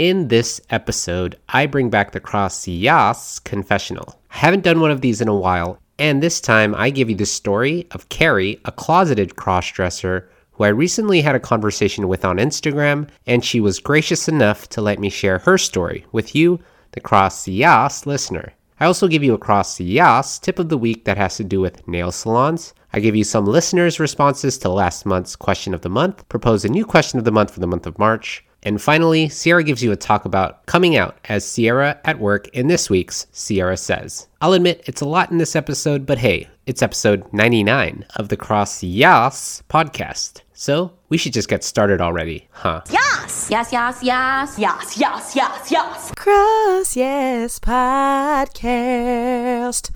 In this episode, I bring back the Cross Yas confessional. I haven't done one of these in a while, and this time I give you the story of Karrie, a closeted crossdresser who I recently had a conversation with on Instagram, and she was gracious enough to let me share her story with you, the Cross Yas listener. I also give you a Cross Yas tip of the week that has to do with nail salons. I give you some listeners' responses to last month's question of the month, propose a new question of the month for the month of March, and finally, Sierra gives you a talk about coming out as Sierra at work in this week's Sierra Says. I'll admit it's a lot in this episode, but hey, it's episode 99 of the Cross Yas podcast. So we should just get started already, huh? Yes! Yes, yes, yes. Yes, yes, yes, yes. Cross Yes Podcast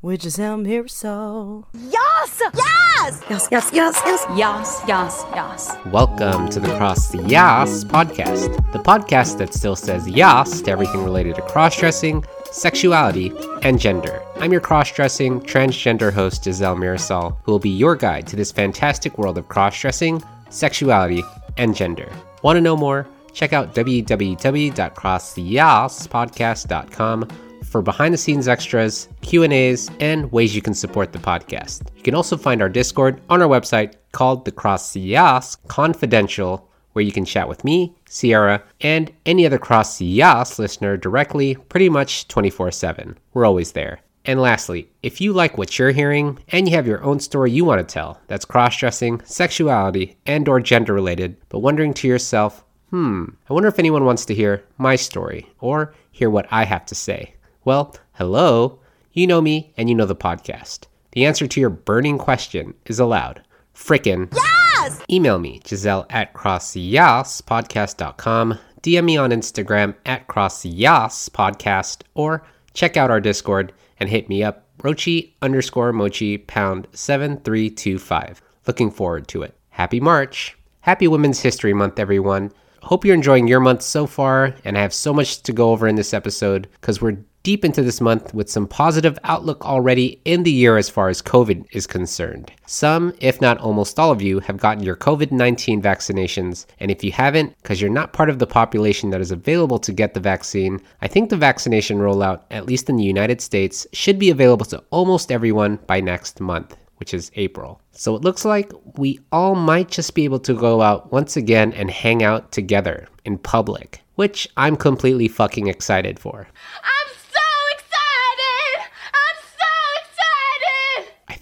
with Giselle Mirasol. Yes! Yes! Yes, yes, yes, yes. Yes, yes, yes. Welcome to the Cross Yas podcast, the podcast that still says yas to everything related to cross dressing, sexuality, and gender. I'm your cross dressing, transgender host, Giselle Mirasol, who will be your guide to this fantastic world of cross dressing, sexuality, and gender. Want to know more? Check out www.crosstheyaspodcast.com for behind the scenes extras, Q&As, and ways you can support the podcast. You can also find our Discord on our website called the Cross Yas Confidential, where you can chat with me, Sierra, and any other Cross Yas listener directly pretty much 24/7. We're always there. And lastly, if you like what you're hearing and you have your own story you want to tell that's cross-dressing, sexuality, and or gender related, but wondering to yourself, "Hmm, I wonder if anyone wants to hear my story or hear what I have to say." Well, hello. You know me and you know the podcast. The answer to your burning question is allowed. Frickin' Yes! Email me, Giselle at crossyaspodcast.com, DM me on Instagram at crossyaspodcast, or check out our Discord and hit me up, Rochi underscore mochi pound 7325. Looking forward to it. Happy March. Happy Women's History Month, everyone. Hope you're enjoying your month so far, and I have so much to go over in this episode because we're deep into this month with some positive outlook already in the year as far as COVID is concerned. Some, if not almost all of you, have gotten your COVID 19 vaccinations, and if you haven't, because you're not part of the population that is available to get the vaccine, I think the vaccination rollout, at least in the United States, should be available to almost everyone by next month. Which is April. So it looks like we all might just be able to go out once again and hang out together in public, which I'm completely fucking excited for. I'm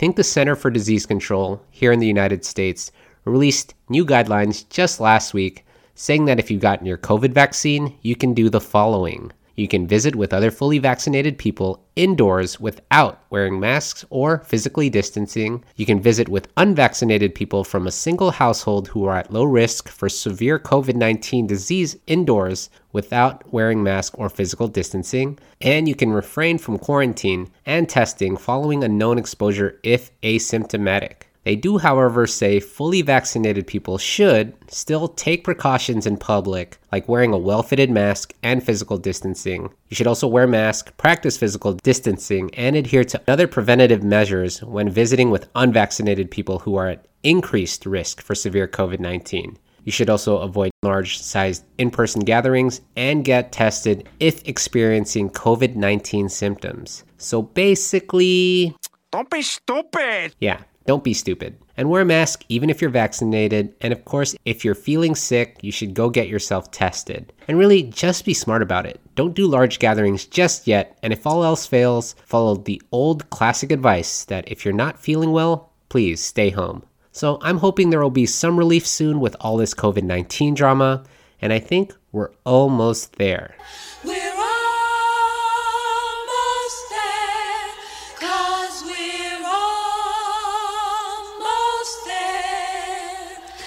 think the Center for Disease Control here in the United States released new guidelines just last week saying that if you've gotten your COVID vaccine, you can do the following. You can visit with other fully vaccinated people indoors without wearing masks or physically distancing. You can visit with unvaccinated people from a single household who are at low risk for severe COVID 19 disease indoors without wearing mask or physical distancing. And you can refrain from quarantine and testing following a known exposure if asymptomatic. They do, however, say fully vaccinated people should still take precautions in public, like wearing a well fitted mask and physical distancing. You should also wear a mask, practice physical distancing, and adhere to other preventative measures when visiting with unvaccinated people who are at increased risk for severe COVID 19. You should also avoid large sized in person gatherings and get tested if experiencing COVID 19 symptoms. So basically, Don't be stupid. yeah, don't be stupid. And wear a mask even if you're vaccinated. And of course, if you're feeling sick, you should go get yourself tested. And really, just be smart about it. Don't do large gatherings just yet. And if all else fails, follow the old classic advice that if you're not feeling well, please stay home. So I'm hoping there will be some relief soon with all this COVID 19 drama. And I think we're almost there.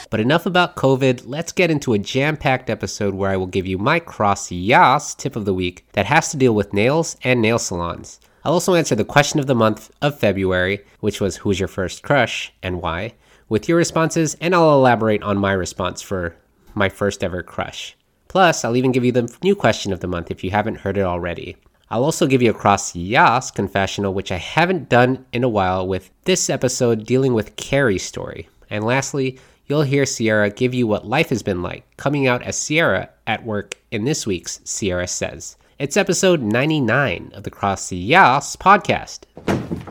But enough about COVID. Let's get into a jam packed episode where I will give you my cross yas tip of the week that has to deal with nails and nail salons. I'll also answer the question of the month of February, which was who's your first crush and why, with your responses, and I'll elaborate on my response for my first ever crush. Plus, I'll even give you the new question of the month if you haven't heard it already. I'll also give you a cross yas confessional, which I haven't done in a while, with this episode dealing with Karrie's story. And lastly, you'll hear Sierra give you what life has been like coming out as Sierra at work in this week's Sierra Says. It's episode 99 of the Cross the Yas podcast.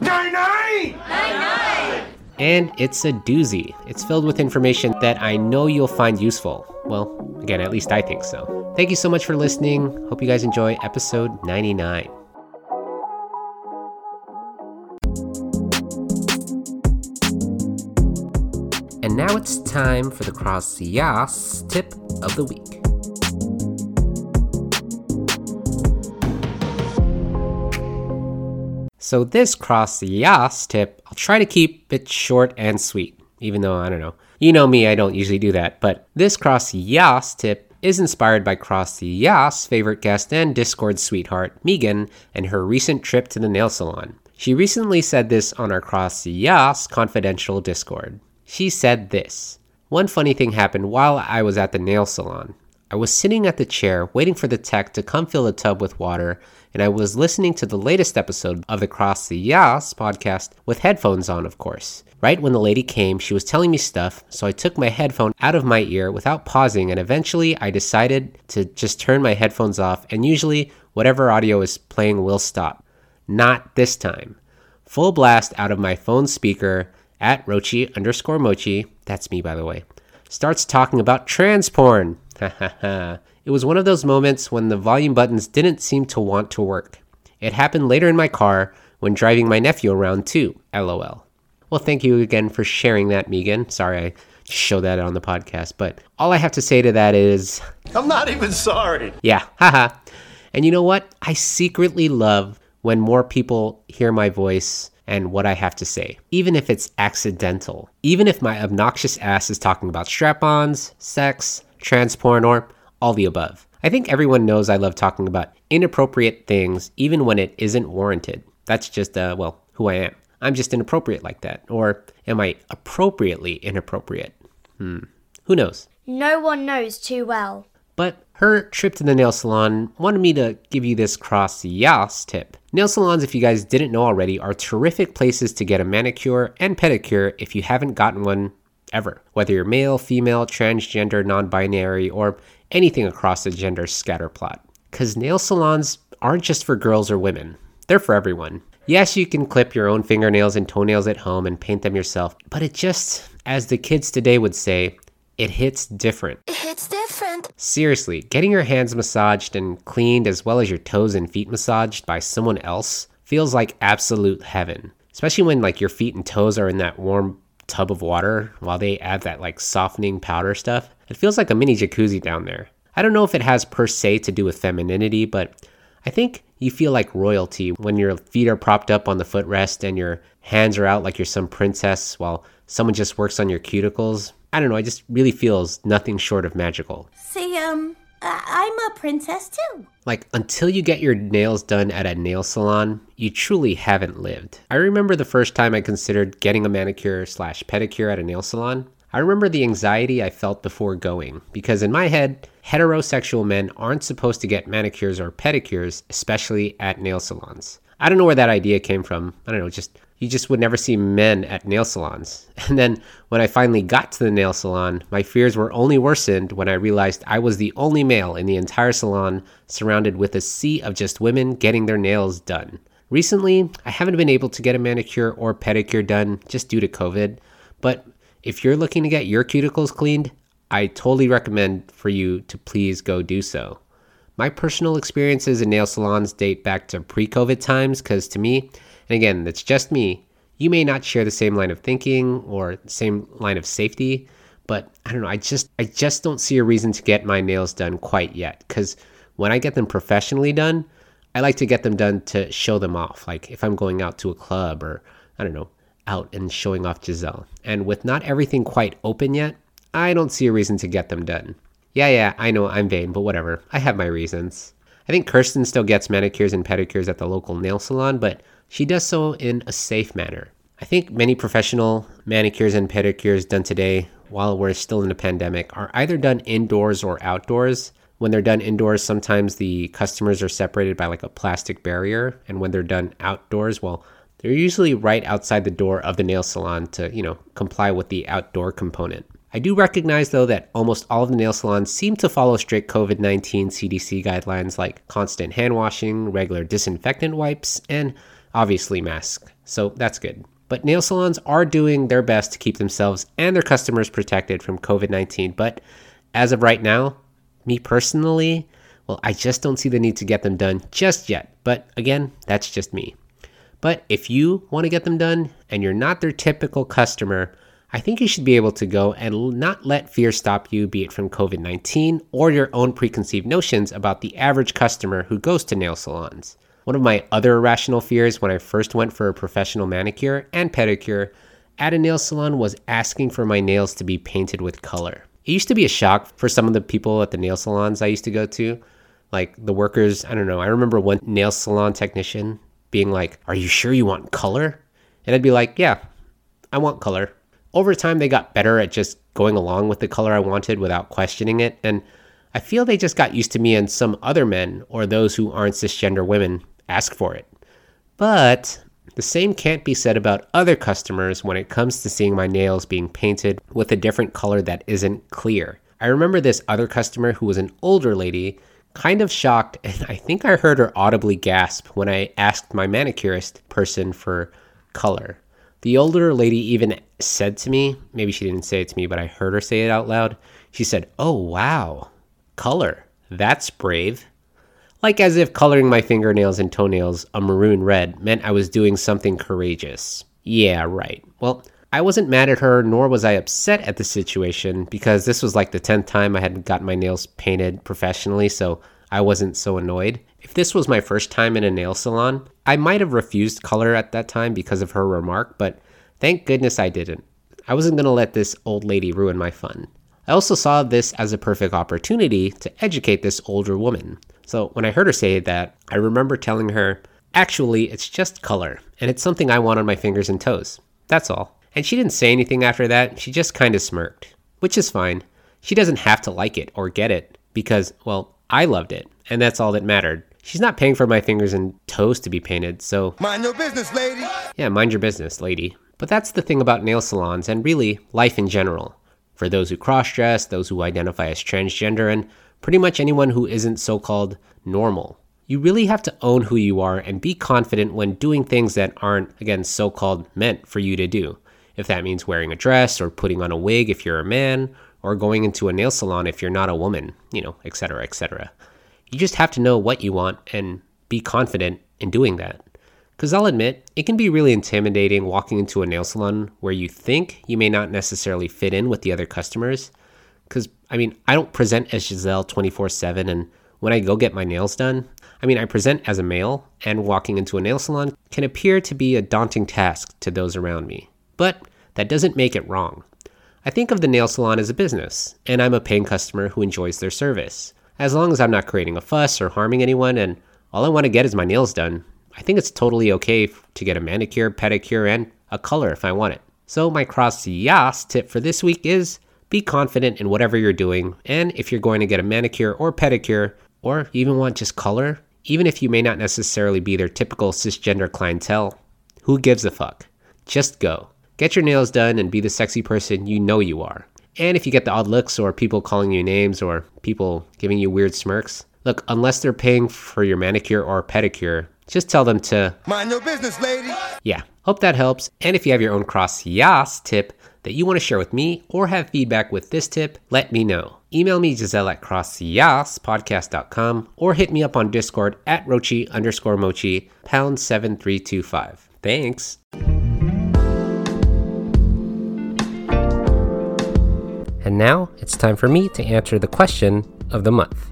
Nine, nine! And it's a doozy. It's filled with information that I know you'll find useful. Well, again, at least I think so. Thank you so much for listening. Hope you guys enjoy episode 99. And now it's time for the Cross Yas tip of the week. So this cross the yas tip, I'll try to keep it short and sweet, even though I don't know. You know me, I don't usually do that, but this cross the yas tip is inspired by Cross the Yas favorite guest and Discord sweetheart, Megan, and her recent trip to the nail salon. She recently said this on our Cross the Yas confidential Discord. She said this One funny thing happened while I was at the nail salon. I was sitting at the chair waiting for the tech to come fill the tub with water, and I was listening to the latest episode of the Cross the Yas podcast with headphones on, of course. Right when the lady came, she was telling me stuff, so I took my headphone out of my ear without pausing, and eventually I decided to just turn my headphones off, and usually whatever audio is playing will stop. Not this time. Full blast out of my phone speaker at Rochi underscore Mochi, that's me by the way, starts talking about trans porn. it was one of those moments when the volume buttons didn't seem to want to work. It happened later in my car when driving my nephew around too. LOL. Well, thank you again for sharing that, Megan. Sorry I showed that on the podcast, but all I have to say to that is I'm not even sorry. yeah, haha. And you know what? I secretly love when more people hear my voice and what I have to say, even if it's accidental. Even if my obnoxious ass is talking about strap ons, sex, trans porn, or all the above. I think everyone knows I love talking about inappropriate things, even when it isn't warranted. That's just, uh, well, who I am. I'm just inappropriate like that. Or am I appropriately inappropriate? Hmm. Who knows? No one knows too well. But her trip to the nail salon wanted me to give you this cross yas tip. Nail salons, if you guys didn't know already, are terrific places to get a manicure and pedicure if you haven't gotten one ever. Whether you're male, female, transgender, non binary, or anything across the gender scatter plot. Because nail salons aren't just for girls or women, they're for everyone. Yes, you can clip your own fingernails and toenails at home and paint them yourself, but it just, as the kids today would say, it hits different. It's different. Seriously, getting your hands massaged and cleaned as well as your toes and feet massaged by someone else feels like absolute heaven. Especially when like your feet and toes are in that warm tub of water while they add that like softening powder stuff. It feels like a mini jacuzzi down there. I don't know if it has per se to do with femininity, but I think you feel like royalty when your feet are propped up on the footrest and your hands are out like you're some princess while someone just works on your cuticles. I don't know, it just really feels nothing short of magical. See, um, I- I'm a princess too. Like, until you get your nails done at a nail salon, you truly haven't lived. I remember the first time I considered getting a manicure slash pedicure at a nail salon. I remember the anxiety I felt before going, because in my head, heterosexual men aren't supposed to get manicures or pedicures, especially at nail salons. I don't know where that idea came from. I don't know, just you just would never see men at nail salons. And then when I finally got to the nail salon, my fears were only worsened when I realized I was the only male in the entire salon surrounded with a sea of just women getting their nails done. Recently, I haven't been able to get a manicure or pedicure done just due to COVID, but if you're looking to get your cuticles cleaned, I totally recommend for you to please go do so. My personal experiences in nail salons date back to pre COVID times because to me, and again, it's just me, you may not share the same line of thinking or same line of safety, but I don't know, I just I just don't see a reason to get my nails done quite yet cuz when I get them professionally done, I like to get them done to show them off. Like if I'm going out to a club or I don't know, out and showing off Giselle. And with not everything quite open yet, I don't see a reason to get them done. Yeah, yeah, I know I'm vain, but whatever. I have my reasons. I think Kirsten still gets manicures and pedicures at the local nail salon, but she does so in a safe manner. I think many professional manicures and pedicures done today, while we're still in a pandemic, are either done indoors or outdoors. When they're done indoors, sometimes the customers are separated by like a plastic barrier, and when they're done outdoors, well, they're usually right outside the door of the nail salon to, you know, comply with the outdoor component. I do recognize, though, that almost all of the nail salons seem to follow strict COVID 19 CDC guidelines like constant hand washing, regular disinfectant wipes, and obviously masks. So that's good. But nail salons are doing their best to keep themselves and their customers protected from COVID 19. But as of right now, me personally, well, I just don't see the need to get them done just yet. But again, that's just me. But if you want to get them done and you're not their typical customer, I think you should be able to go and not let fear stop you, be it from COVID 19 or your own preconceived notions about the average customer who goes to nail salons. One of my other irrational fears when I first went for a professional manicure and pedicure at a nail salon was asking for my nails to be painted with color. It used to be a shock for some of the people at the nail salons I used to go to. Like the workers, I don't know. I remember one nail salon technician being like, Are you sure you want color? And I'd be like, Yeah, I want color. Over time, they got better at just going along with the color I wanted without questioning it. And I feel they just got used to me and some other men or those who aren't cisgender women ask for it. But the same can't be said about other customers when it comes to seeing my nails being painted with a different color that isn't clear. I remember this other customer who was an older lady, kind of shocked, and I think I heard her audibly gasp when I asked my manicurist person for color. The older lady even said to me, maybe she didn't say it to me, but I heard her say it out loud. She said, Oh, wow, color. That's brave. Like as if coloring my fingernails and toenails a maroon red meant I was doing something courageous. Yeah, right. Well, I wasn't mad at her, nor was I upset at the situation, because this was like the 10th time I had gotten my nails painted professionally, so I wasn't so annoyed. If this was my first time in a nail salon, I might have refused color at that time because of her remark, but thank goodness I didn't. I wasn't going to let this old lady ruin my fun. I also saw this as a perfect opportunity to educate this older woman. So when I heard her say that, I remember telling her, actually, it's just color, and it's something I want on my fingers and toes. That's all. And she didn't say anything after that, she just kind of smirked, which is fine. She doesn't have to like it or get it, because, well, I loved it, and that's all that mattered. She's not paying for my fingers and toes to be painted, so. Mind your business, lady. Yeah, mind your business, lady. But that's the thing about nail salons and really life in general. For those who cross dress, those who identify as transgender, and pretty much anyone who isn't so called normal. You really have to own who you are and be confident when doing things that aren't, again, so called meant for you to do. If that means wearing a dress or putting on a wig if you're a man, or going into a nail salon if you're not a woman, you know, etc., etc. You just have to know what you want and be confident in doing that. Because I'll admit, it can be really intimidating walking into a nail salon where you think you may not necessarily fit in with the other customers because I mean, I don't present as Giselle 24 7. And when I go get my nails done, I mean, I present as a male, and walking into a nail salon can appear to be a daunting task to those around me. But that doesn't make it wrong. I think of the nail salon as a business, and I'm a paying customer who enjoys their service. As long as I'm not creating a fuss or harming anyone, and all I want to get is my nails done, I think it's totally okay to get a manicure, pedicure, and a color if I want it. So, my cross yas tip for this week is be confident in whatever you're doing, and if you're going to get a manicure or pedicure, or even want just color, even if you may not necessarily be their typical cisgender clientele, who gives a fuck? Just go. Get your nails done and be the sexy person you know you are. And if you get the odd looks or people calling you names or people giving you weird smirks, look, unless they're paying for your manicure or pedicure, just tell them to Mind your business, lady. Yeah, hope that helps. And if you have your own cross yas tip, that you want to share with me or have feedback with this tip, let me know. Email me Giselle at crossyas.podcast.com or hit me up on Discord at Rochi underscore Mochi pound 7325. Thanks. And now it's time for me to answer the question of the month.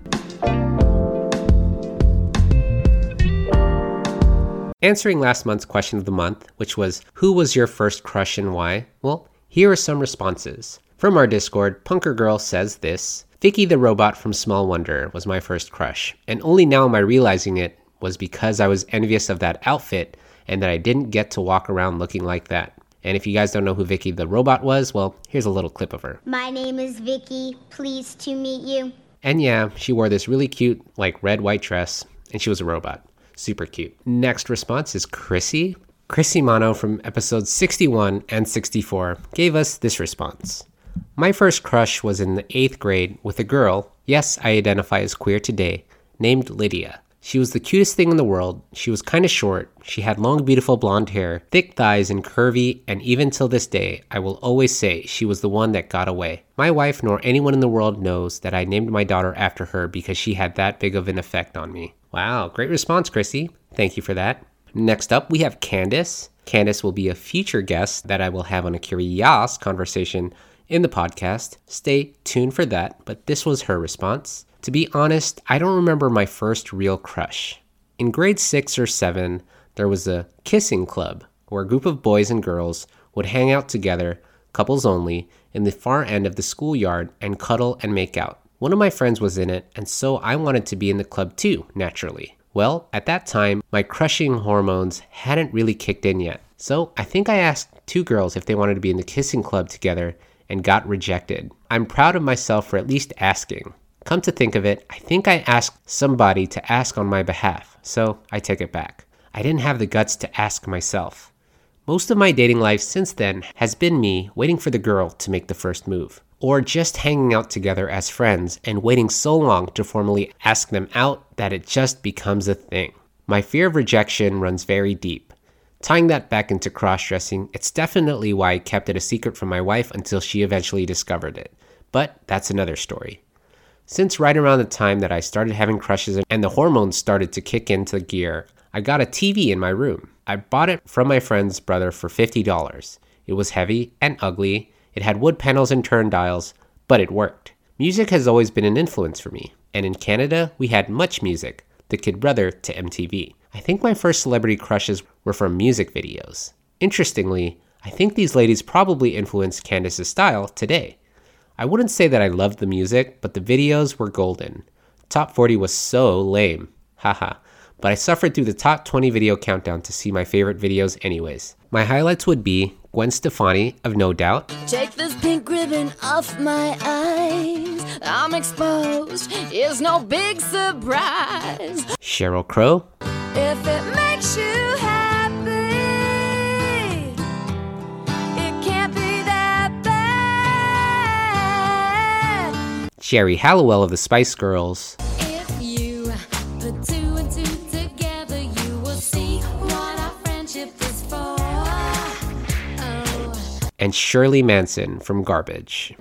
Answering last month's question of the month, which was Who was your first crush and why? Well, here are some responses. From our Discord, Punker Girl says this Vicky the robot from Small Wonder was my first crush, and only now am I realizing it was because I was envious of that outfit and that I didn't get to walk around looking like that. And if you guys don't know who Vicky the robot was, well, here's a little clip of her. My name is Vicky. Pleased to meet you. And yeah, she wore this really cute, like red white dress, and she was a robot. Super cute. Next response is Chrissy. Chrissy Mano from episodes 61 and 64 gave us this response My first crush was in the eighth grade with a girl, yes, I identify as queer today, named Lydia. She was the cutest thing in the world. She was kind of short. She had long, beautiful blonde hair, thick thighs, and curvy, and even till this day, I will always say she was the one that got away. My wife nor anyone in the world knows that I named my daughter after her because she had that big of an effect on me. Wow, great response, Chrissy. Thank you for that. Next up, we have Candace. Candace will be a future guest that I will have on a curious conversation in the podcast. Stay tuned for that, but this was her response. To be honest, I don't remember my first real crush. In grade 6 or 7, there was a kissing club where a group of boys and girls would hang out together, couples only, in the far end of the schoolyard and cuddle and make out. One of my friends was in it, and so I wanted to be in the club too, naturally. Well, at that time, my crushing hormones hadn't really kicked in yet. So I think I asked two girls if they wanted to be in the kissing club together and got rejected. I'm proud of myself for at least asking. Come to think of it, I think I asked somebody to ask on my behalf, so I take it back. I didn't have the guts to ask myself. Most of my dating life since then has been me waiting for the girl to make the first move, or just hanging out together as friends and waiting so long to formally ask them out that it just becomes a thing. My fear of rejection runs very deep. Tying that back into cross dressing, it's definitely why I kept it a secret from my wife until she eventually discovered it. But that's another story. Since right around the time that I started having crushes and the hormones started to kick into gear, I got a TV in my room. I bought it from my friend's brother for $50. It was heavy and ugly, it had wood panels and turn dials, but it worked. Music has always been an influence for me, and in Canada, we had MuchMusic, the kid brother to MTV. I think my first celebrity crushes were from music videos. Interestingly, I think these ladies probably influenced Candace's style today. I wouldn't say that I loved the music, but the videos were golden. Top 40 was so lame. Haha. but I suffered through the top 20 video countdown to see my favorite videos anyways. My highlights would be Gwen Stefani of No Doubt, Take this pink ribbon off my eyes. I'm exposed. It's no big surprise. Sheryl Crow, If it makes you happy, it can't be that bad. Geri Halliwell of the Spice Girls, If you put two and two together, you will see what our friendship is for. Oh. and Shirley Manson from Garbage.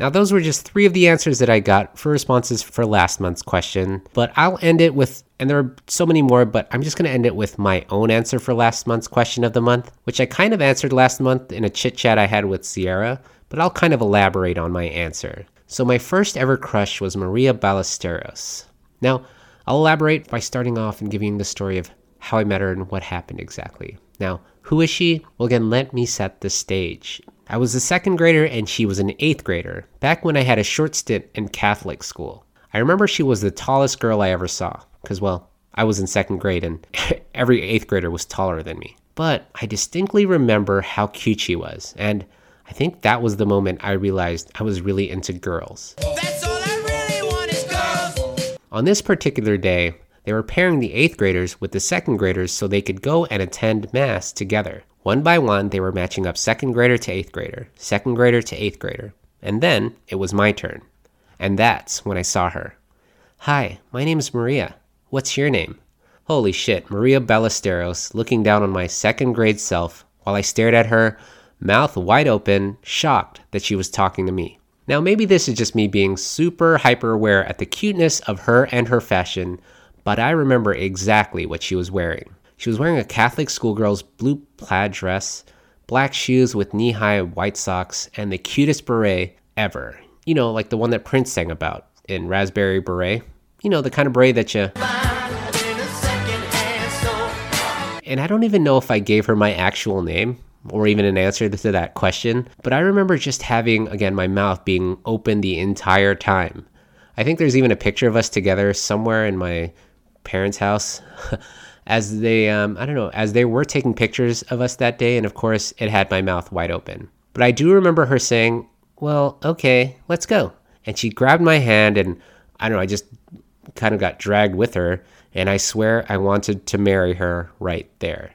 Now, those were just three of the answers that I got for responses for last month's question, but I'll end it with, and there are so many more, but I'm just going to end it with my own answer for last month's question of the month, which I kind of answered last month in a chit chat I had with Sierra, but I'll kind of elaborate on my answer. So, my first ever crush was Maria Ballesteros. Now, I'll elaborate by starting off and giving the story of how I met her and what happened exactly. Now, who is she? Well, again, let me set the stage. I was a second grader and she was an eighth grader, back when I had a short stint in Catholic school. I remember she was the tallest girl I ever saw, because, well, I was in second grade and every eighth grader was taller than me. But I distinctly remember how cute she was, and I think that was the moment I realized I was really into girls. That's all I really want is girls. On this particular day, they were pairing the 8th graders with the 2nd graders so they could go and attend Mass together. One by one, they were matching up 2nd grader to 8th grader, 2nd grader to 8th grader. And then it was my turn. And that's when I saw her. Hi, my name's Maria. What's your name? Holy shit, Maria Ballesteros looking down on my second grade self while I stared at her, mouth wide open, shocked that she was talking to me. Now, maybe this is just me being super hyper aware at the cuteness of her and her fashion, but I remember exactly what she was wearing. She was wearing a Catholic schoolgirl's blue plaid dress, black shoes with knee high white socks, and the cutest beret ever. You know, like the one that Prince sang about in Raspberry Beret. You know, the kind of beret that you. And I don't even know if I gave her my actual name or even an answer to that question, but I remember just having, again, my mouth being open the entire time. I think there's even a picture of us together somewhere in my parents' house as they, um, I don't know, as they were taking pictures of us that day, and of course, it had my mouth wide open. But I do remember her saying, Well, okay, let's go. And she grabbed my hand, and I don't know, I just kind of got dragged with her and I swear I wanted to marry her right there.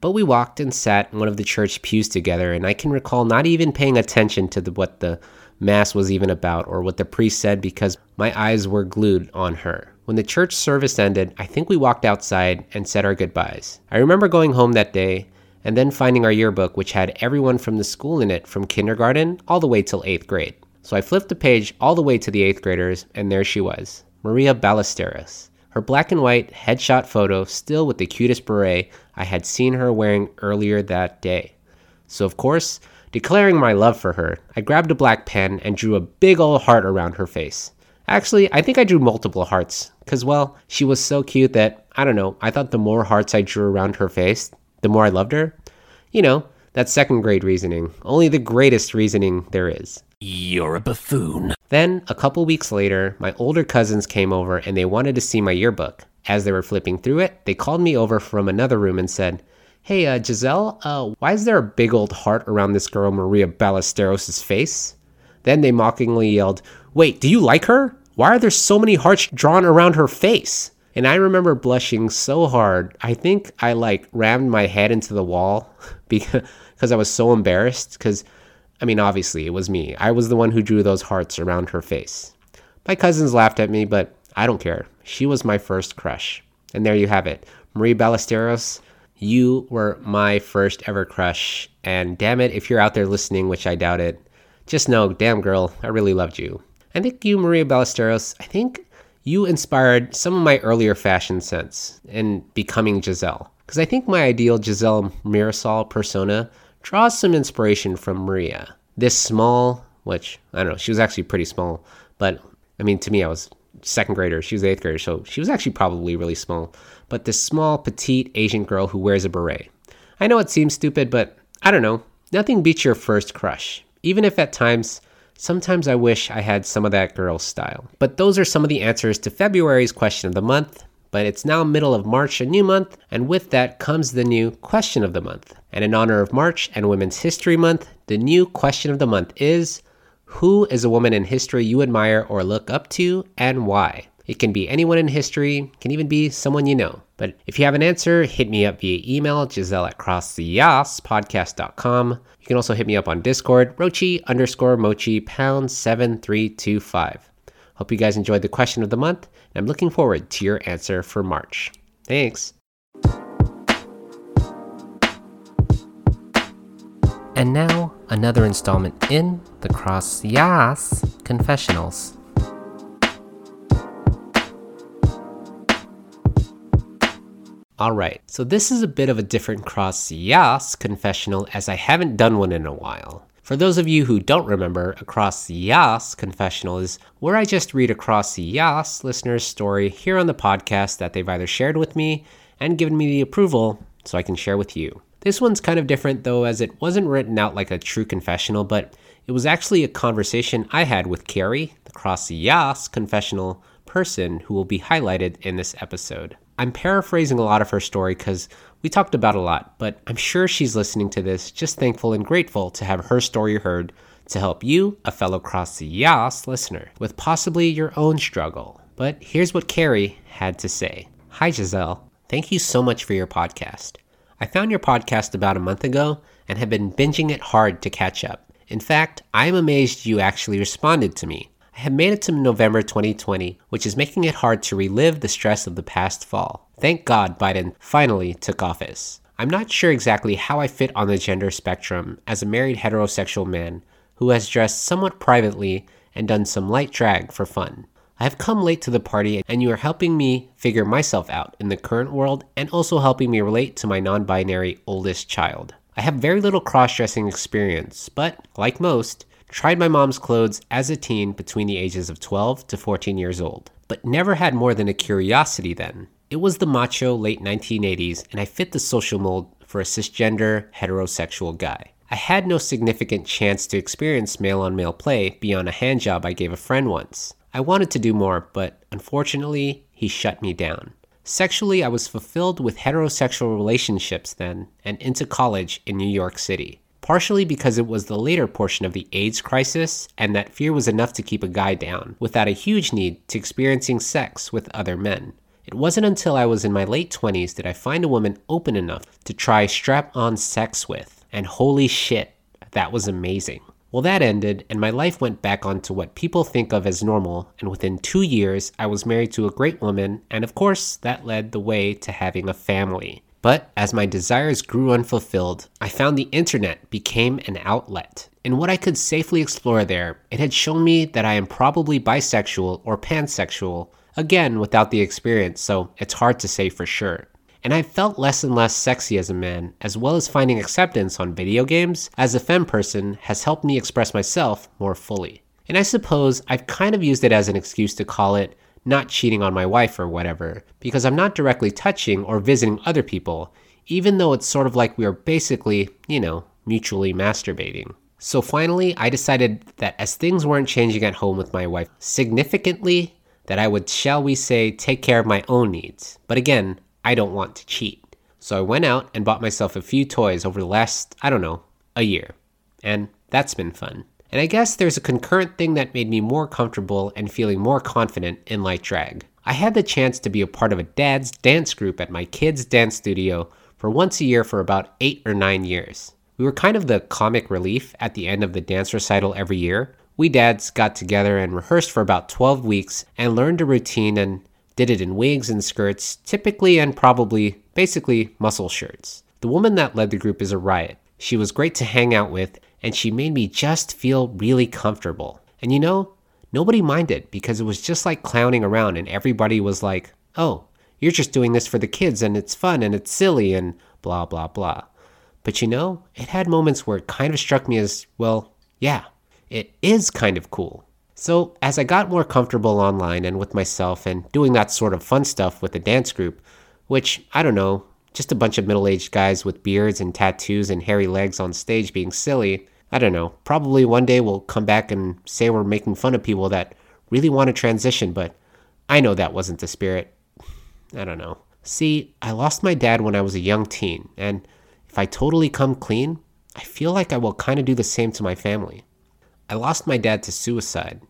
But we walked and sat in one of the church pews together, and I can recall not even paying attention to the, what the Mass was even about or what the priest said because my eyes were glued on her. When the church service ended, I think we walked outside and said our goodbyes. I remember going home that day and then finding our yearbook, which had everyone from the school in it from kindergarten all the way till eighth grade. So I flipped the page all the way to the eighth graders, and there she was Maria Ballesteros. Her black and white headshot photo, still with the cutest beret I had seen her wearing earlier that day. So, of course, declaring my love for her, I grabbed a black pen and drew a big ol' heart around her face. Actually, I think I drew multiple hearts, because, well, she was so cute that, I don't know, I thought the more hearts I drew around her face, the more I loved her. You know, that's second grade reasoning, only the greatest reasoning there is. You're a buffoon. Then, a couple weeks later, my older cousins came over and they wanted to see my yearbook. As they were flipping through it, they called me over from another room and said, Hey, uh, Giselle, uh, why is there a big old heart around this girl Maria Ballesteros' face? Then they mockingly yelled, Wait, do you like her? Why are there so many hearts drawn around her face? And I remember blushing so hard. I think I like rammed my head into the wall because I was so embarrassed. Because, I mean, obviously it was me. I was the one who drew those hearts around her face. My cousins laughed at me, but I don't care. She was my first crush. And there you have it. Marie Ballesteros, you were my first ever crush. And damn it, if you're out there listening, which I doubt it, just know, damn girl, I really loved you. I think you, Maria Ballesteros, I think you inspired some of my earlier fashion sense in becoming Giselle. Because I think my ideal Giselle Mirasol persona draws some inspiration from Maria. This small, which I don't know, she was actually pretty small, but I mean, to me, I was second grader, she was eighth grader, so she was actually probably really small. But this small, petite Asian girl who wears a beret. I know it seems stupid, but I don't know. Nothing beats your first crush, even if at times Sometimes I wish I had some of that girl's style. But those are some of the answers to February's question of the month. But it's now middle of March, a new month, and with that comes the new question of the month. And in honor of March and Women's History Month, the new question of the month is Who is a woman in history you admire or look up to, and why? It can be anyone in history, can even be someone you know. But if you have an answer, hit me up via email, Giselle at crosstheyaspodcast.com. You can also hit me up on Discord, Rochi underscore Mochi pound 7325. Hope you guys enjoyed the question of the month, and I'm looking forward to your answer for March. Thanks. And now, another installment in the Cross Yas Confessionals. All right, so this is a bit of a different cross yas confessional as I haven't done one in a while. For those of you who don't remember, cross yas confessional is where I just read a cross yas listener's story here on the podcast that they've either shared with me and given me the approval so I can share with you. This one's kind of different though, as it wasn't written out like a true confessional, but it was actually a conversation I had with Karrie, the cross yas confessional person who will be highlighted in this episode. I'm paraphrasing a lot of her story because we talked about a lot, but I'm sure she's listening to this just thankful and grateful to have her story heard to help you, a fellow Cross Yas listener, with possibly your own struggle. But here's what Karrie had to say Hi, Giselle. Thank you so much for your podcast. I found your podcast about a month ago and have been binging it hard to catch up. In fact, I am amazed you actually responded to me. Have made it to November 2020, which is making it hard to relive the stress of the past fall. Thank God Biden finally took office. I'm not sure exactly how I fit on the gender spectrum as a married heterosexual man who has dressed somewhat privately and done some light drag for fun. I have come late to the party and you are helping me figure myself out in the current world and also helping me relate to my non binary oldest child. I have very little cross dressing experience, but like most, tried my mom's clothes as a teen between the ages of 12 to 14 years old, but never had more than a curiosity then. It was the macho late 1980s, and I fit the social mold for a cisgender, heterosexual guy. I had no significant chance to experience male on male play beyond a handjob I gave a friend once. I wanted to do more, but unfortunately, he shut me down. Sexually, I was fulfilled with heterosexual relationships then and into college in New York City. Partially because it was the later portion of the AIDS crisis, and that fear was enough to keep a guy down, without a huge need to experiencing sex with other men. It wasn't until I was in my late 20s that I find a woman open enough to try strap on sex with, and holy shit, that was amazing. Well, that ended, and my life went back onto what people think of as normal, and within two years, I was married to a great woman, and of course, that led the way to having a family. But as my desires grew unfulfilled, I found the internet became an outlet. In what I could safely explore there, it had shown me that I am probably bisexual or pansexual, again without the experience, so it's hard to say for sure. And I felt less and less sexy as a man, as well as finding acceptance on video games as a femme person has helped me express myself more fully. And I suppose I've kind of used it as an excuse to call it not cheating on my wife or whatever, because I'm not directly touching or visiting other people, even though it's sort of like we are basically, you know, mutually masturbating. So finally, I decided that as things weren't changing at home with my wife significantly, that I would, shall we say, take care of my own needs. But again, I don't want to cheat. So I went out and bought myself a few toys over the last, I don't know, a year. And that's been fun. And I guess there's a concurrent thing that made me more comfortable and feeling more confident in light drag. I had the chance to be a part of a dad's dance group at my kids' dance studio for once a year for about eight or nine years. We were kind of the comic relief at the end of the dance recital every year. We dads got together and rehearsed for about 12 weeks and learned a routine and did it in wigs and skirts, typically and probably, basically, muscle shirts. The woman that led the group is a riot. She was great to hang out with, and she made me just feel really comfortable. And you know, nobody minded because it was just like clowning around, and everybody was like, oh, you're just doing this for the kids, and it's fun, and it's silly, and blah, blah, blah. But you know, it had moments where it kind of struck me as, well, yeah, it is kind of cool. So, as I got more comfortable online and with myself and doing that sort of fun stuff with the dance group, which, I don't know, just a bunch of middle aged guys with beards and tattoos and hairy legs on stage being silly, I don't know, probably one day we'll come back and say we're making fun of people that really want to transition, but I know that wasn't the spirit. I don't know. See, I lost my dad when I was a young teen, and if I totally come clean, I feel like I will kind of do the same to my family. I lost my dad to suicide,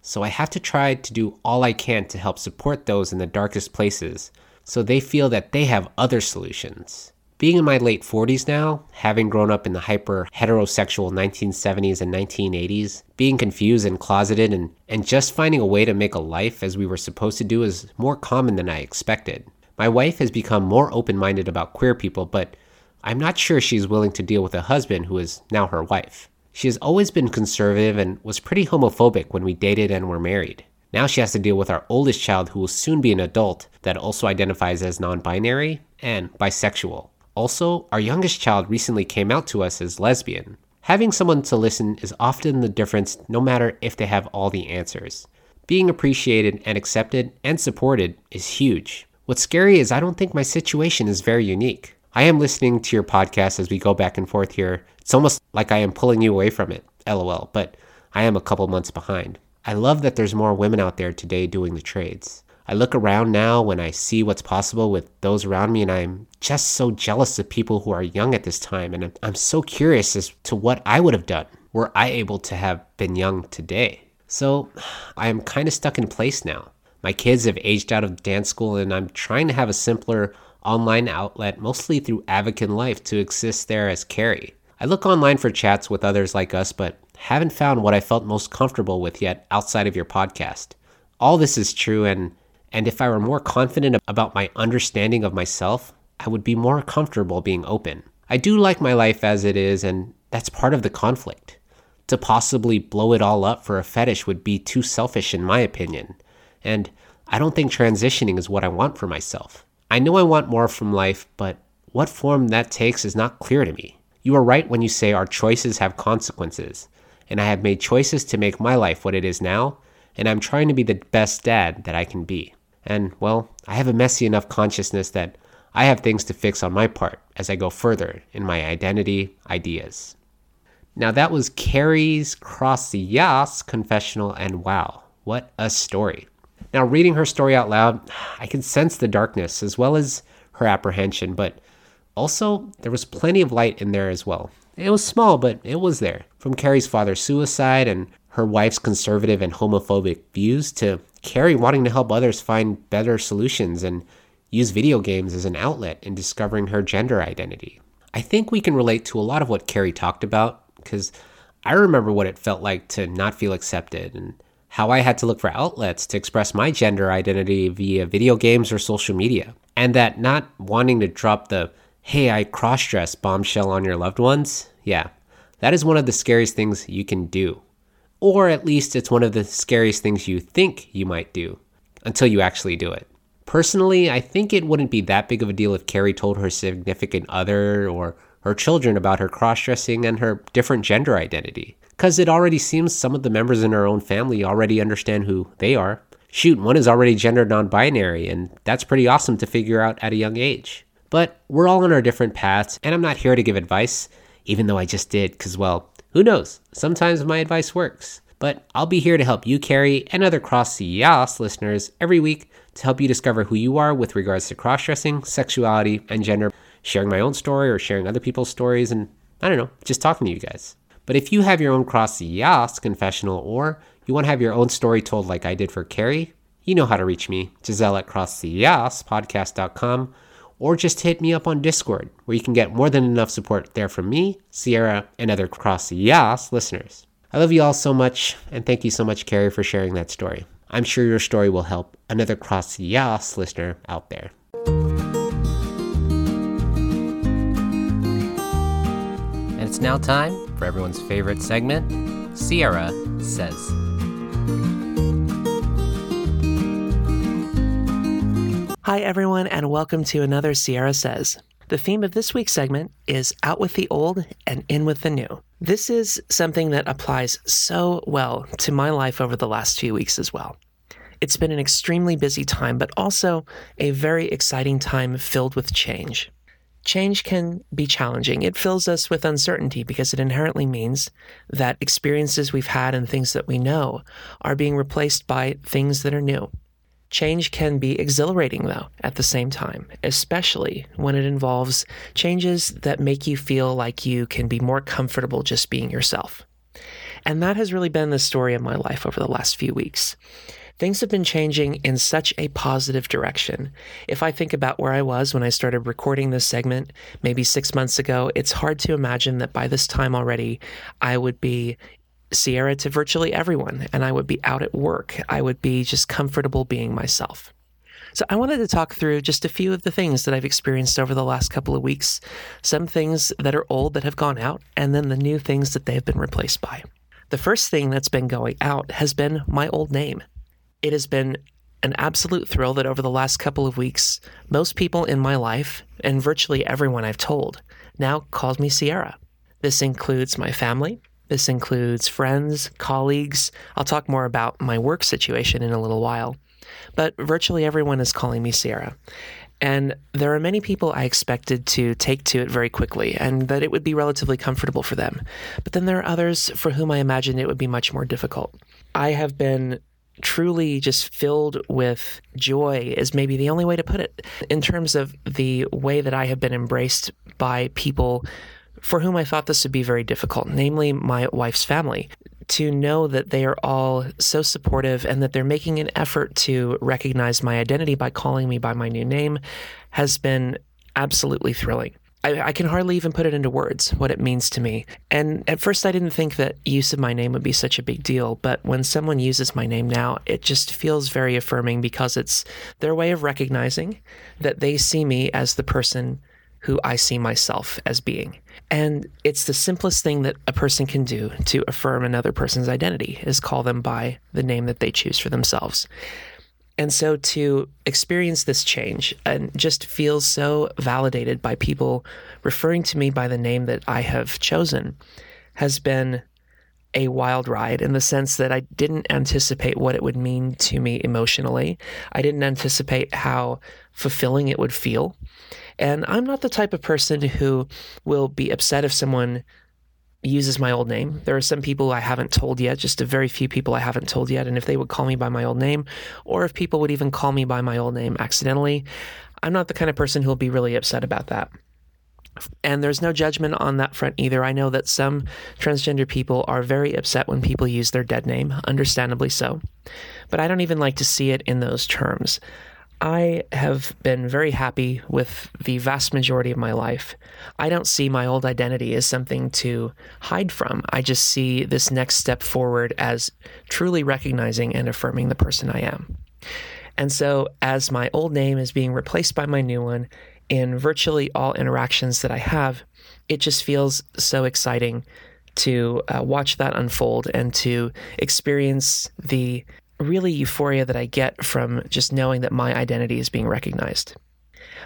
so I have to try to do all I can to help support those in the darkest places so they feel that they have other solutions. Being in my late 40s now, having grown up in the hyper heterosexual 1970s and 1980s, being confused and closeted, and, and just finding a way to make a life as we were supposed to do is more common than I expected. My wife has become more open minded about queer people, but I'm not sure she's willing to deal with a husband who is now her wife. She has always been conservative and was pretty homophobic when we dated and were married. Now she has to deal with our oldest child who will soon be an adult that also identifies as non binary and bisexual. Also, our youngest child recently came out to us as lesbian. Having someone to listen is often the difference, no matter if they have all the answers. Being appreciated and accepted and supported is huge. What's scary is I don't think my situation is very unique. I am listening to your podcast as we go back and forth here. It's almost like I am pulling you away from it, lol, but I am a couple months behind. I love that there's more women out there today doing the trades. I look around now when I see what's possible with those around me, and I'm just so jealous of people who are young at this time. And I'm so curious as to what I would have done were I able to have been young today. So I am kind of stuck in place now. My kids have aged out of dance school, and I'm trying to have a simpler online outlet, mostly through Avakin Life, to exist there as Karrie. I look online for chats with others like us, but haven't found what I felt most comfortable with yet outside of your podcast. All this is true, and and if I were more confident about my understanding of myself, I would be more comfortable being open. I do like my life as it is, and that's part of the conflict. To possibly blow it all up for a fetish would be too selfish, in my opinion. And I don't think transitioning is what I want for myself. I know I want more from life, but what form that takes is not clear to me. You are right when you say our choices have consequences, and I have made choices to make my life what it is now, and I'm trying to be the best dad that I can be. And, well, I have a messy enough consciousness that I have things to fix on my part as I go further in my identity ideas. Now, that was Karrie's Cross the Yas confessional, and wow, what a story. Now, reading her story out loud, I can sense the darkness as well as her apprehension, but Also, there was plenty of light in there as well. It was small, but it was there. From Karrie's father's suicide and her wife's conservative and homophobic views to Karrie wanting to help others find better solutions and use video games as an outlet in discovering her gender identity. I think we can relate to a lot of what Karrie talked about because I remember what it felt like to not feel accepted and how I had to look for outlets to express my gender identity via video games or social media. And that not wanting to drop the, hey, I cross dress bombshell on your loved ones, yeah, that is one of the scariest things you can do. Or at least it's one of the scariest things you think you might do until you actually do it. Personally, I think it wouldn't be that big of a deal if Karrie told her significant other or her children about her cross dressing and her different gender identity. Because it already seems some of the members in her own family already understand who they are. Shoot, one is already gender non binary, and that's pretty awesome to figure out at a young age. But we're all on our different paths, and I'm not here to give advice, even though I just did, because, well, who knows? Sometimes my advice works. But I'll be here to help you, Karrie, and other CrossYAAS listeners every week to help you discover who you are with regards to cross dressing, sexuality, and gender, sharing my own story or sharing other people's stories, and I don't know, just talking to you guys. But if you have your own CrossYAAS confessional or you want to have your own story told like I did for Karrie, you know how to reach me, Giselle at crosstheyaspodcast.com, or just hit me up on Discord, where you can get more than enough support there from me, Sierra, and other CrossYAAS listeners. I love you all so much, and thank you so much, Karrie, for sharing that story. I'm sure your story will help another CrossYAAS listener out there. And it's now time for everyone's favorite segment, Sierra Says. Hi, everyone, and welcome to another Sierra Says. The theme of this week's segment is Out with the Old and In with the New. This is something that applies so well to my life over the last few weeks as well. It's been an extremely busy time, but also a very exciting time filled with change. Change can be challenging. It fills us with uncertainty because it inherently means that experiences we've had and things that we know are being replaced by things that are new. Change can be exhilarating, though, at the same time, especially when it involves changes that make you feel like you can be more comfortable just being yourself. And that has really been the story of my life over the last few weeks. Things have been changing in such a positive direction. If I think about where I was when I started recording this segment, maybe six months ago, it's hard to imagine that by this time already, I would be Sierra to virtually everyone, and I would be out at work. I would be just comfortable being myself. So, I wanted to talk through just a few of the things that I've experienced over the last couple of weeks. Some things that are old that have gone out, and then the new things that they've been replaced by. The first thing that's been going out has been my old name. It has been an absolute thrill that over the last couple of weeks, most people in my life, and virtually everyone I've told, now calls me Sierra. This includes my family, this includes friends, colleagues. I'll talk more about my work situation in a little while. But virtually everyone is calling me Sierra. And there are many people I expected to take to it very quickly and that it would be relatively comfortable for them. But then there are others for whom I imagined it would be much more difficult. I have been truly just filled with joy, is maybe the only way to put it, in terms of the way that I have been embraced by people for whom I thought this would be very difficult, namely my wife's family. To know that they are all so supportive and that they're making an effort to recognize my identity by calling me by my new name has been absolutely thrilling. I, I, can hardly even put it into words what it means to me. And at first, I didn't think that use of my name would be such a big deal. But when someone uses my name now, it just feels very affirming because it's their way of recognizing that they see me as the person who I see myself as being. And it's the simplest thing that a person can do to affirm another person's identity is call them by the name that they choose for themselves. And so to experience this change and just feel so validated by people referring to me by the name that I have chosen has been a wild ride in the sense that I didn't anticipate what it would mean to me emotionally. I didn't anticipate how fulfilling it would feel. And I'm not the type of person who will be upset if someone uses my old name. There are some people I haven't told yet, just a very few people I haven't told yet. And if they would call me by my old name, or if people would even call me by my old name accidentally, I'm not the kind of person who'll be really upset about that. And there's no judgment on that front either. I know that some transgender people are very upset when people use their dead name, understandably so. But I don't even like to see it in those terms. I have been very happy with the vast majority of my life. I don't see my old identity as something to hide from. I just see this next step forward as truly recognizing and affirming the person I am. And so, as my old name is being replaced by my new one in virtually all interactions that I have, it just feels so exciting to uh, watch that unfold and to experience the really euphoria that I get from just knowing that my identity is being recognized.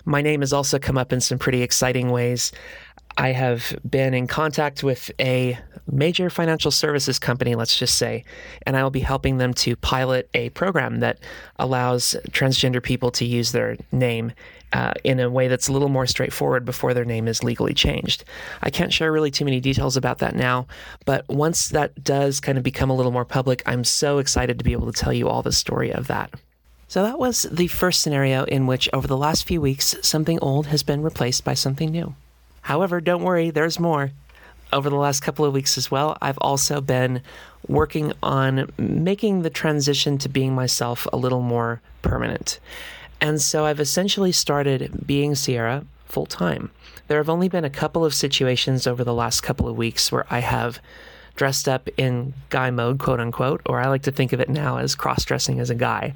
My name has also come up in some pretty exciting ways. I have been in contact with a major financial services company, let's just say, and I will be helping them to pilot a program that allows transgender people to use their name uh, in a way that's a little more straightforward before their name is legally changed. I can't share really too many details about that now, but once that does kind of become a little more public, I'm so excited to be able to tell you all the story of that. So that was the first scenario in which, over the last few weeks, something old has been replaced by something new. However, don't worry, there's more. Over the last couple of weeks as well, I've also been working on making the transition to being myself a little more permanent. And so I've essentially started being Sierra full time. There have only been a couple of situations over the last couple of weeks where I have dressed up in guy mode, quote unquote, or I like to think of it now as cross dressing as a guy.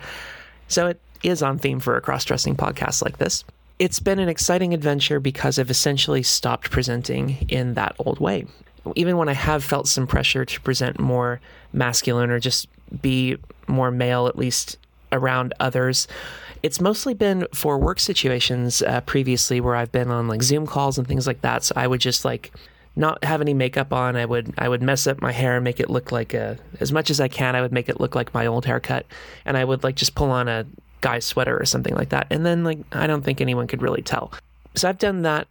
So it is on theme for a cross dressing podcast like this. It's been an exciting adventure because I've essentially stopped presenting in that old way. Even when I have felt some pressure to present more masculine or just be more male, at least around others, it's mostly been for work situations uh, previously where I've been on like Zoom calls and things like that. So I would just like not have any makeup on. I would I would mess up my hair and make it look like a as much as I can. I would make it look like my old haircut, and I would like just pull on a guy's sweater or something like that. And then like I don't think anyone could really tell. So I've done that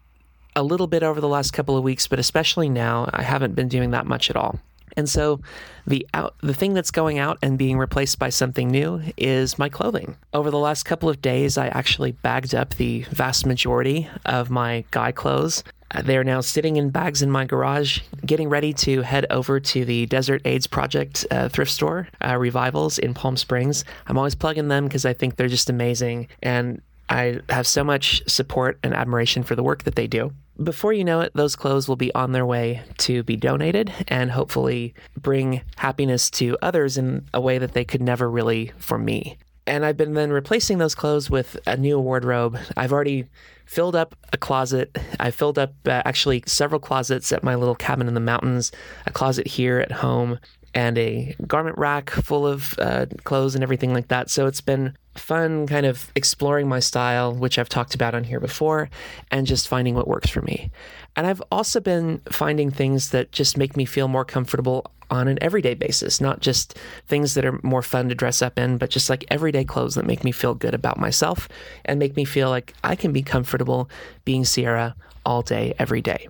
a little bit over the last couple of weeks, but especially now I haven't been doing that much at all. And so the out, the thing that's going out and being replaced by something new is my clothing. Over the last couple of days, I actually bagged up the vast majority of my guy clothes. Uh, They are now sitting in bags in my garage, getting ready to head over to the Desert AIDS Project uh, thrift store uh, revivals in Palm Springs. I'm always plugging them because I think they're just amazing. And I have so much support and admiration for the work that they do. Before you know it, those clothes will be on their way to be donated and hopefully bring happiness to others in a way that they could never really for me. And I've been then replacing those clothes with a new wardrobe. I've already filled up a closet. I filled up uh, actually several closets at my little cabin in the mountains, a closet here at home, and a garment rack full of uh, clothes and everything like that. So it's been fun kind of exploring my style, which I've talked about on here before, and just finding what works for me. And I've also been finding things that just make me feel more comfortable on an everyday basis, not just things that are more fun to dress up in, but just like everyday clothes that make me feel good about myself and make me feel like I can be comfortable being Sierra all day, every day.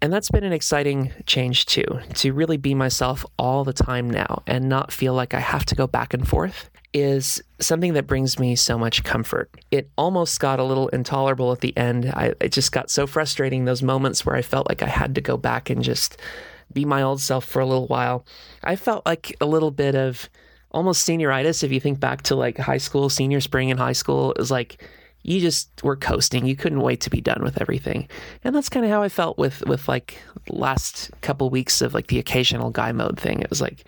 And that's been an exciting change too, to really be myself all the time now and not feel like I have to go back and forth is something that brings me so much comfort. It almost got a little intolerable at the end. I, it just got so frustrating, those moments where I felt like I had to go back and just be my old self for a little while. I felt like a little bit of almost senioritis if you think back to like high school, senior spring in high school. It was like you just were coasting. You couldn't wait to be done with everything. And that's kind of how I felt with with like last couple weeks of like the occasional guy mode thing. It was like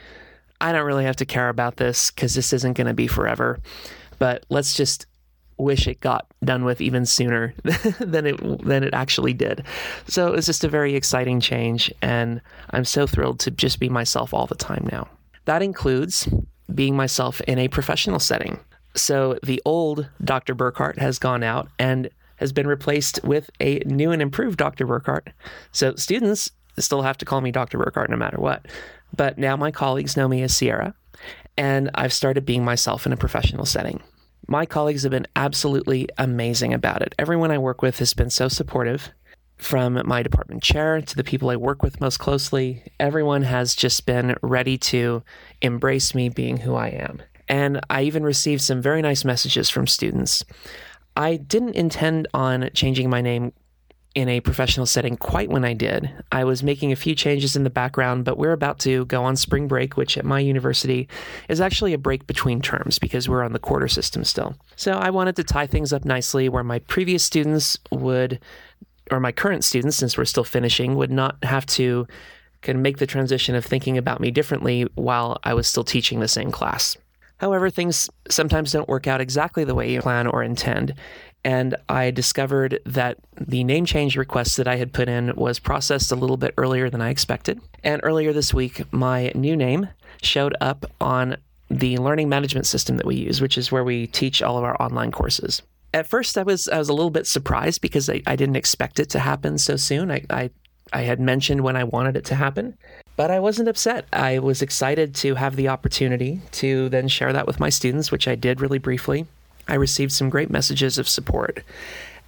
I don't really have to care about this cuz this isn't going to be forever. But let's just wish it got done with even sooner than it than it actually did. So it was just a very exciting change and I'm so thrilled to just be myself all the time now. That includes being myself in a professional setting. So the old Dr. Burkhart has gone out and has been replaced with a new and improved Dr. Burkhart. So students still have to call me Dr. Burkhart no matter what. But now my colleagues know me as Sierra, and I've started being myself in a professional setting. My colleagues have been absolutely amazing about it. Everyone I work with has been so supportive. From my department chair to the people I work with most closely, everyone has just been ready to embrace me being who I am. And I even received some very nice messages from students. I didn't intend on changing my name in a professional setting quite when I did. I was making a few changes in the background, but we're about to go on spring break, which at my university is actually a break between terms because we're on the quarter system still. So I wanted to tie things up nicely where my previous students would, or my current students, since we're still finishing, would not have to of make the transition of thinking about me differently while I was still teaching the same class. However, things sometimes don't work out exactly the way you plan or intend. And I discovered that the name change request that I had put in was processed a little bit earlier than I expected. And earlier this week, my new name showed up on the learning management system that we use, which is where we teach all of our online courses. At first, I was I was a little bit surprised because I, I didn't expect it to happen so soon. I, I I had mentioned when I wanted it to happen, but I wasn't upset. I was excited to have the opportunity to then share that with my students, which I did really briefly. I received some great messages of support.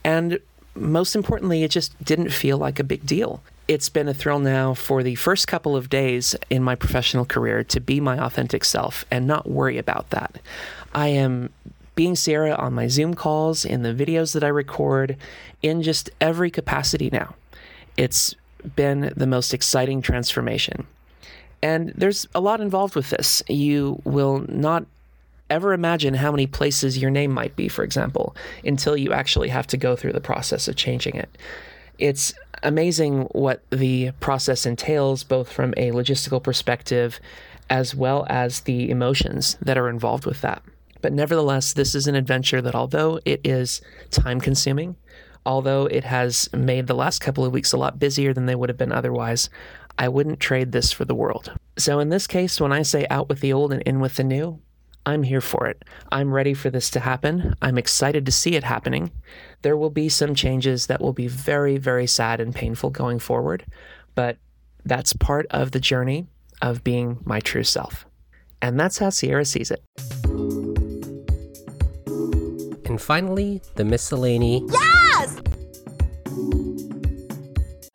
And most importantly, it just didn't feel like a big deal. It's been a thrill now for the first couple of days in my professional career to be my authentic self and not worry about that. I am being Sierra on my Zoom calls, in the videos that I record, in just every capacity now. It's been the most exciting transformation. And there's a lot involved with this. You will not ever imagine how many places your name might be, for example, until you actually have to go through the process of changing it. It's amazing what the process entails, both from a logistical perspective as well as the emotions that are involved with that. But nevertheless, this is an adventure that, although it is time consuming, although it has made the last couple of weeks a lot busier than they would have been otherwise, I wouldn't trade this for the world. So, in this case, when I say out with the old and in with the new, I'm here for it. I'm ready for this to happen. I'm excited to see it happening. There will be some changes that will be very, very sad and painful going forward, but that's part of the journey of being my true self. And that's how Sierra sees it. And finally, the miscellany. Yes!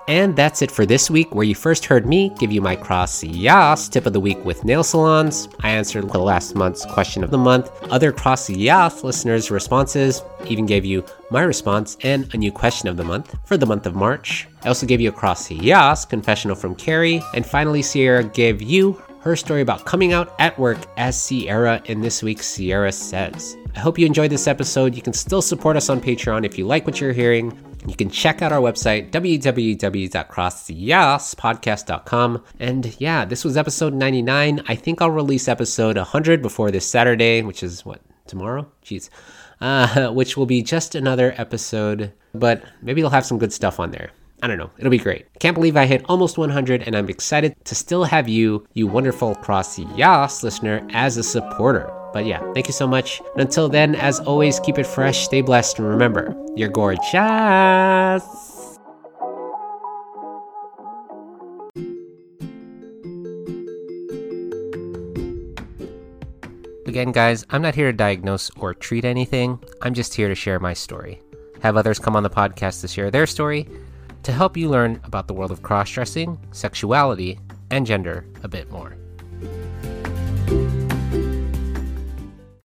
And that's it for this week, where you first heard me give you my CrossYAAS tip of the week with nail salons. I answered the last month's question of the month, other CrossYAAS listeners' responses, even gave you my response and a new question of the month for the month of March. I also gave you a CrossYAAS confessional from Karrie, and finally, Sierra gave you her story about coming out at work as Sierra in this week's Sierra Says. I hope you enjoyed this episode. You can still support us on Patreon if you like what you're hearing. You can check out our website, www.crosstheyaspodcast.com. And yeah, this was episode 99. I think I'll release episode 100 before this Saturday, which is what, tomorrow? Jeez. Uh, which will be just another episode, but maybe it'll have some good stuff on there. I don't know. It'll be great. Can't believe I hit almost 100, and I'm excited to still have you, you wonderful CrossYAAS listener, as a supporter. But yeah, thank you so much. And until then, as always, keep it fresh, stay blessed, and remember, you're gorgeous. Again, guys, I'm not here to diagnose or treat anything. I'm just here to share my story. Have others come on the podcast to share their story to help you learn about the world of cross dressing, sexuality, and gender a bit more.